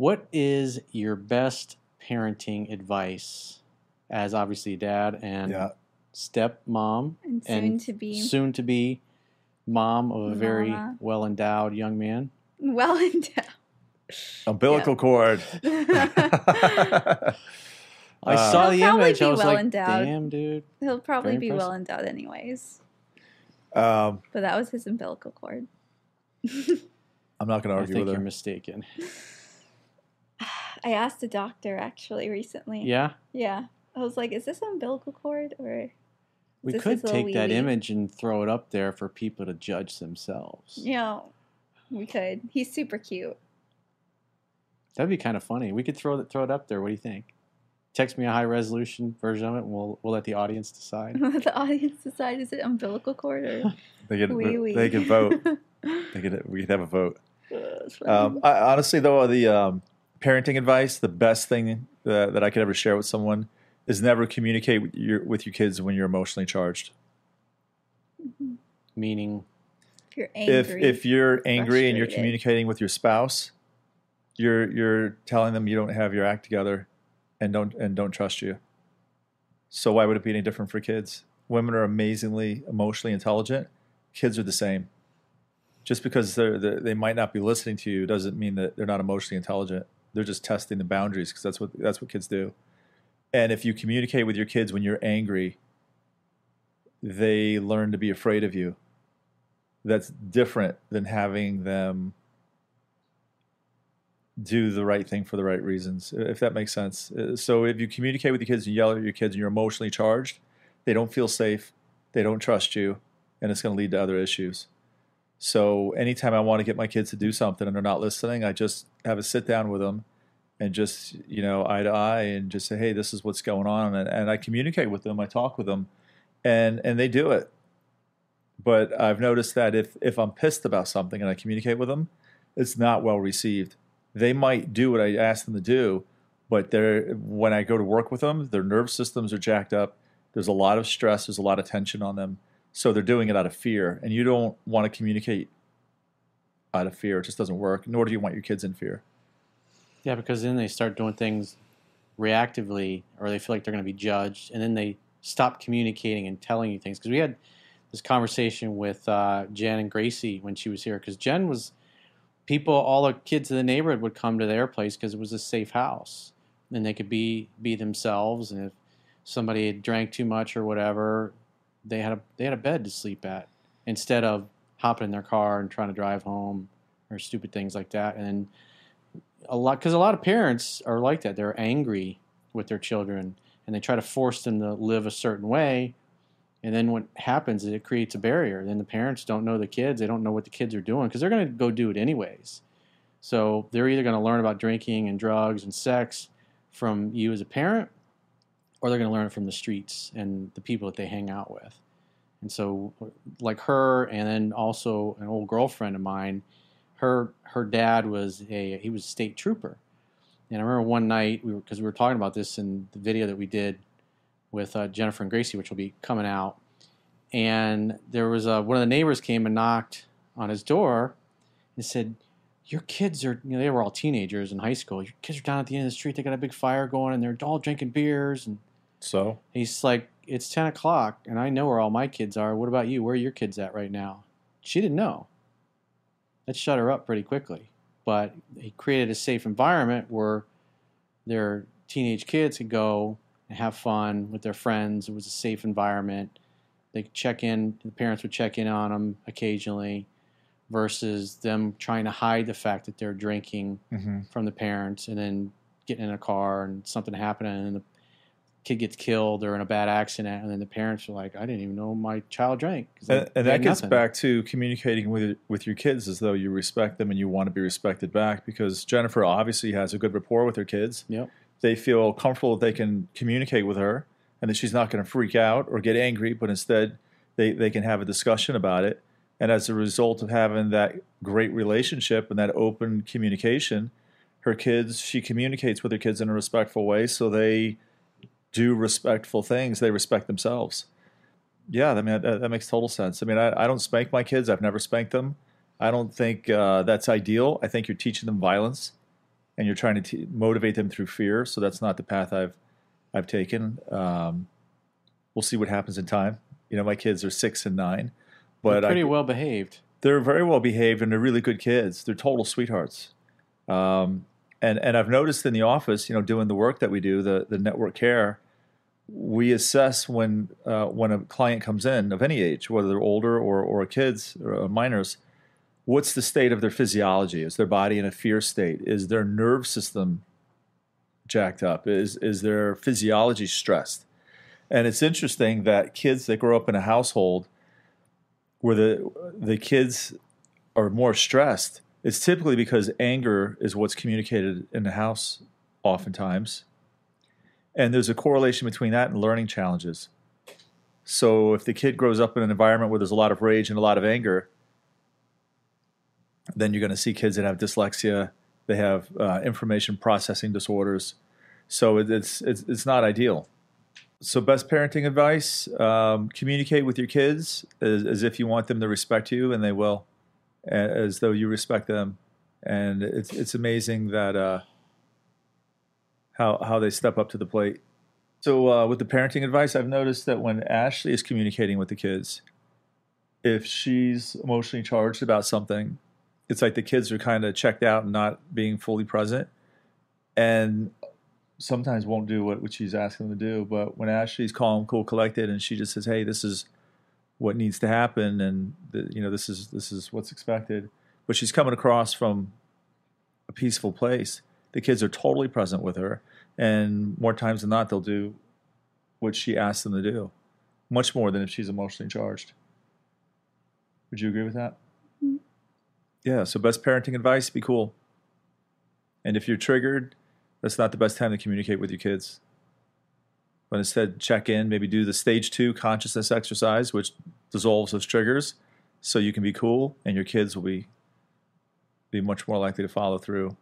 What is your best parenting advice as obviously dad and Yeah. stepmom And soon and to be soon to be mom of a very well endowed young man? well endowed. Umbilical cord. I Uh, saw He'll the probably image. I was well like, endowed. damn, dude. He'll probably Very be impressive. well endowed anyways. um, But that was his umbilical cord. I'm not going to I argue think with you're her. mistaken. I asked a doctor actually recently. Yeah, Yeah. I was like, is this umbilical cord or we This could is a little take that image and throw it up there for people to judge themselves. Yeah, we could. He's super cute. That'd be kind of funny. We could throw it throw it up there. What do you think? Text me a high resolution version of it, and we'll we'll let the audience decide. Let the audience decide is it umbilical cord or They could, wee wee. they could vote. They could, we could have a vote. That's. Um, I, honestly, though, the um, parenting advice, the best thing that, that I could ever share with someone is never communicate with your, with your kids when you're emotionally charged. Mm-hmm. Meaning, if you're angry. If if you're angry and you're communicating with your spouse, you're you're telling them you don't have your act together and don't and don't trust you. So why would it be any different for kids? Women are amazingly emotionally intelligent. Kids are the same. Just because they're, they're they might not be listening to you doesn't mean that they're not emotionally intelligent. They're just testing the boundaries because that's what that's what kids do. And if you communicate with your kids when you're angry, they learn to be afraid of you that's different than having them do the right thing for the right reasons, if that makes sense. Uh, So if you communicate with your kids and yell at your kids and you're emotionally charged, they don't feel safe, they don't trust you, and it's going to lead to other issues. So anytime I want to get my kids to do something and they're not listening, I just have a sit down with them and just, you know, eye to eye and just say, hey, this is what's going on. And, and I communicate with them, I talk with them, and, and they do it but I've noticed that if if I'm pissed about something and I communicate with them, it's not well received. They might do what I ask them to do, but they're when I go to work with them, their nerve systems are jacked up. There's a lot of stress, there's a lot of tension on them. So they're doing it out of fear, and you don't want to communicate out of fear. It just doesn't work. Nor do you want your kids in fear. yeah, because then they start doing things reactively, or they feel like they're going to be judged, and then they stop communicating and telling you things. Because we had this conversation with uh, Jen and Gracie when she was here, because Jen was people, all the kids in the neighborhood would come to their place because it was a safe house, and they could be be themselves. And if somebody had drank too much or whatever, they had a they had a bed to sleep at instead of hopping in their car and trying to drive home or stupid things like that. And a lot because a lot of parents are like that. They're angry with their children and they try to force them to live a certain way. And then what happens is it creates a barrier. Then the parents don't know the kids. They don't know what the kids are doing because they're going to go do it anyways. So they're either going to learn about drinking and drugs and sex from you as a parent, or they're going to learn it from the streets and the people that they hang out with. And so, like her, and then also an old girlfriend of mine, her her dad was a he was a state trooper. And I remember one night we were because we were talking about this in the video that we did with uh, Jennifer and Gracie, which will be coming out. And there was uh, one of the neighbors came and knocked on his door and said, "Your kids are you know they were all teenagers in high school. Your kids are down at the end of the street. They got a big fire going, and they're all drinking beers." And So he's like, "It's ten o'clock, and I know where all my kids are. What about you? Where are your kids at right now?" She didn't know. That shut her up pretty quickly. But he created a safe environment where their teenage kids could go and have fun with their friends. It was a safe environment. They could check in, the parents would check in on them occasionally versus them trying to hide the fact that they're drinking mhm. from the parents and then getting in a car and something happening and the kid gets killed or in a bad accident and then the parents are like, I didn't even know my child drank." and, and that gets nothing." back to communicating with with your kids as though you respect them and you want to be respected back. Because Jennifer obviously has a good rapport with her kids. Yep. They feel comfortable that they can communicate with her and that she's not going to freak out or get angry, but instead they, they can have a discussion about it. And as a result of having that great relationship and that open communication, her kids, she communicates with her kids in a respectful way so they do respectful things. They respect themselves. Yeah, I mean, that, that makes total sense. I mean, I, I don't spank my kids. I've never spanked them. I don't think uh, that's ideal. I think you're teaching them violence. and you're trying to t- motivate them through fear. So that's not the path I've I've taken. Um, we'll see what happens in time. You know, my kids are six and nine, but They're pretty I, well behaved. they're very well behaved and they're really good kids. They're total sweethearts. Um, and and I've noticed in the office, you know, doing the work that we do, the the network care, we assess when uh, when a client comes in of any age, whether they're older or or kids or minors, what's the state of their physiology? Is their body in a fear state? Is their nerve system jacked up? Is is their physiology stressed? And it's interesting that kids that grow up in a household where the the kids are more stressed, it's typically because anger is what's communicated in the house oftentimes. And there's a correlation between that and learning challenges. So if the kid grows up in an environment where there's a lot of rage and a lot of anger, then you're going to see kids that have dyslexia, they have uh, information processing disorders. So it's, it's, it's not ideal. So, best parenting advice um, communicate with your kids as, as if you want them to respect you, and they will, as though you respect them. And it's, it's amazing that uh, how, how they step up to the plate. So, uh, with the parenting advice, I've noticed that when Ashley is communicating with the kids, if she's emotionally charged about something, it's like the kids are kind of checked out and not being fully present. And sometimes won't do what, what she's asking them to do. But when Ashley's calm, cool, collected, and she just says, "Hey, this is what needs to happen, and the, you know this is this is what's expected," but she's coming across from a peaceful place. The kids are totally present with her, and more times than not, they'll do what she asks them to do, much more than if she's emotionally charged. Would you agree with that? Mhm. Yeah. So, best parenting advice: be cool. And if you're triggered, that's not the best time to communicate with your kids. But instead, check in, maybe do the stage two consciousness exercise, which dissolves those triggers, so you can be cool, and your kids will be be much more likely to follow through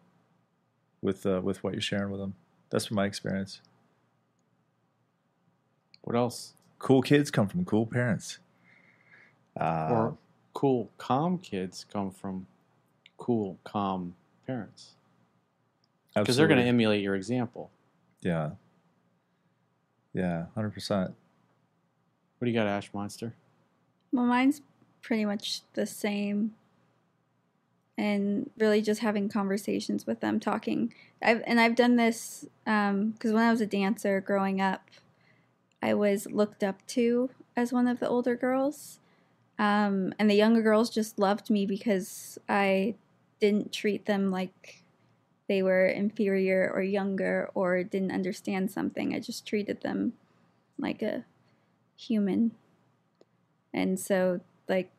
with uh, with what you're sharing with them. That's from my experience. What else? Cool kids come from cool parents. Uh, or cool, calm kids come from cool, calm parents because they're going to emulate your example. yeah, yeah, hundred percent. What do you got, Ash Monster? Well, mine's pretty much the same. And really just having conversations with them, talking. I've and I've done this because when I was a dancer growing up, I was looked up to as one of the older girls, um, and the younger girls just loved me because I didn't treat them like they were inferior or younger or didn't understand something. I just treated them like a human. And so, like,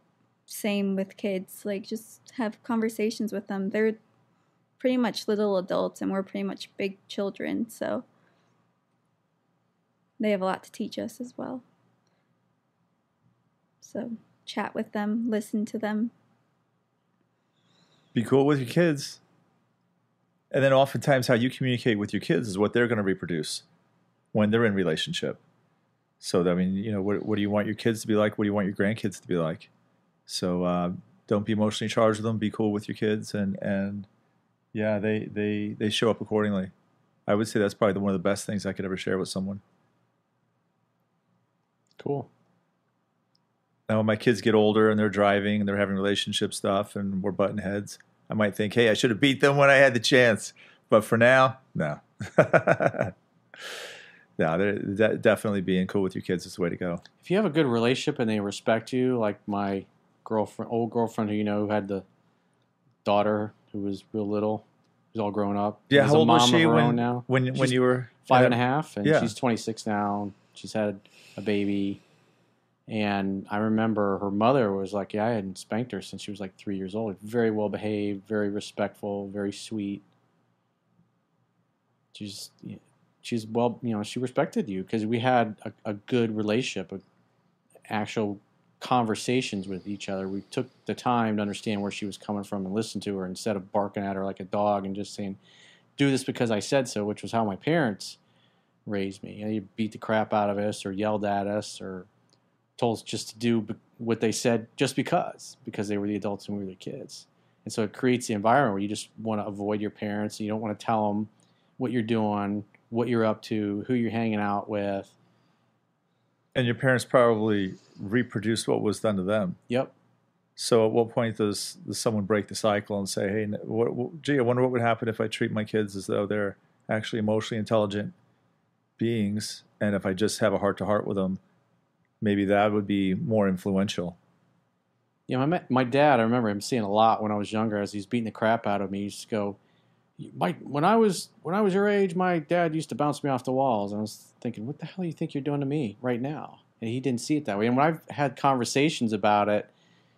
same with kids, like, just have conversations with them. They're pretty much little adults, and we're pretty much big children. So, they have a lot to teach us as well. So, chat with them, listen to them. be cool with your kids. And then oftentimes how you communicate with your kids is what they're going to reproduce when they're in relationship. So I mean, you know, what, what do you want your kids to be like? What do you want your grandkids to be like? So uh, don't be emotionally charged with them. Be cool with your kids, and and yeah, they they they show up accordingly. I would say that's probably the, one of the best things I could ever share with someone. Cool. Now, when my kids get older and they're driving and they're having relationship stuff and we're butting heads, I might think, hey, I should have beat them when I had the chance. But for now, no. no, they're de- definitely being cool with your kids is the way to go. If you have a good relationship and they respect you, like my girlfriend, old girlfriend who you know who had the daughter who was real little, who's all grown up. Yeah, how a old was she when now? when when She's you were five and a half, and and Yeah. she's 26 now. She's had a baby. And I remember her mother was like, Yeah, I hadn't spanked her since she was like three years old. Very well behaved, very respectful, very sweet. She's she's well, you know, she respected you because we had a, a good relationship, a, actual conversations with each other. We took the time to understand where she was coming from and listen to her instead of barking at her like a dog and just saying, "Do this because I said so," which was how my parents raised me. You, know, you beat the crap out of us or yelled at us or told us just to do what they said just because because they were the adults and we were the kids. and so it creates the environment where you just want to avoid your parents. And you don't want to tell them what you're doing, what you're up to, who you're hanging out with. And your parents probably reproduced what was done to them. Yep. So at what point does, does someone break the cycle and say, "Hey, what, what, gee, I wonder what would happen if I treat my kids as though they're actually emotionally intelligent beings, and if I just have a heart to heart with them, maybe that would be more influential." Yeah, my my dad, I remember him seeing a lot when I was younger. As he's beating the crap out of me, he used to go, "My when I was when I was your age, my dad used to bounce me off the walls." And I was thinking, "What the hell do you think you're doing to me right now?" And he didn't see it that way. And when I've had conversations about it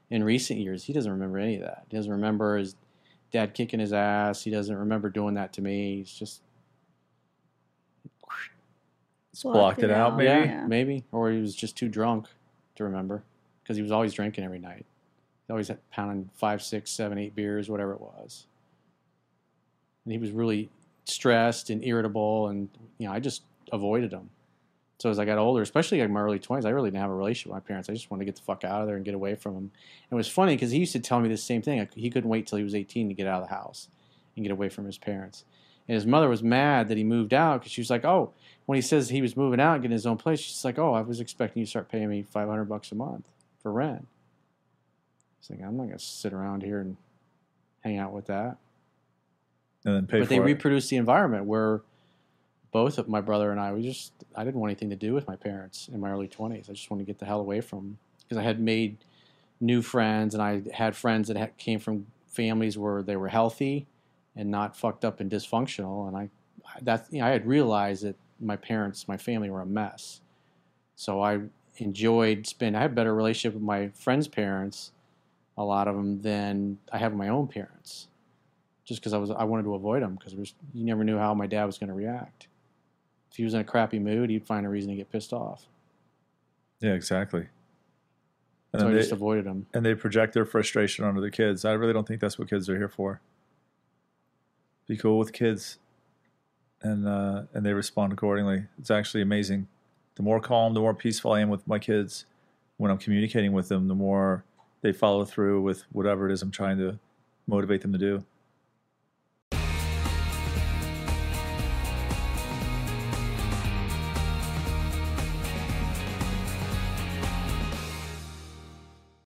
in recent years, he doesn't remember any of that. He doesn't remember his dad kicking his ass. He doesn't remember doing that to me. He's just It's blocked it out, maybe. yeah, Yeah. maybe, or he was just too drunk to remember because he was always drinking every night. He always had pounding five, six, seven, eight beers, whatever it was. And he was really stressed and irritable, and you know, I just avoided him. So as I got older, especially like my early twenties, I really didn't have a relationship with my parents. I just wanted to get the fuck out of there and get away from them. And it was funny because he used to tell me the same thing. He couldn't wait till he was eighteen to get out of the house and get away from his parents. And his mother was mad that he moved out because she was like, "Oh, when he says he was moving out and getting his own place, she's like, "Oh, I was expecting you to start paying me five hundred bucks a month for rent." He's like, "I'm not gonna sit around here and hang out with that." And then pay but they it. reproduced the environment where both of my brother and I, we just, I didn't want anything to do with my parents in my early twenties. I just wanted to get the hell away from them because I had made new friends and I had friends that had, came from families where they were healthy and not fucked up and dysfunctional. And I, that, you know, I had realized that my parents, my family were a mess. So I enjoyed spending, I had a better relationship with my friends' parents, a lot of them, than I have my own parents just because I was I wanted to avoid him because you never knew how my dad was going to react. If he was in a crappy mood, he'd find a reason to get pissed off. yeah, exactly. And So I they, just avoided him. and they project their frustration onto the kids. I really don't think that's what kids are here for. Be cool with kids, and uh, and they respond accordingly. It's actually amazing. The more calm, the more peaceful I am with my kids when I'm communicating with them, the more they follow through with whatever it is I'm trying to motivate them to do.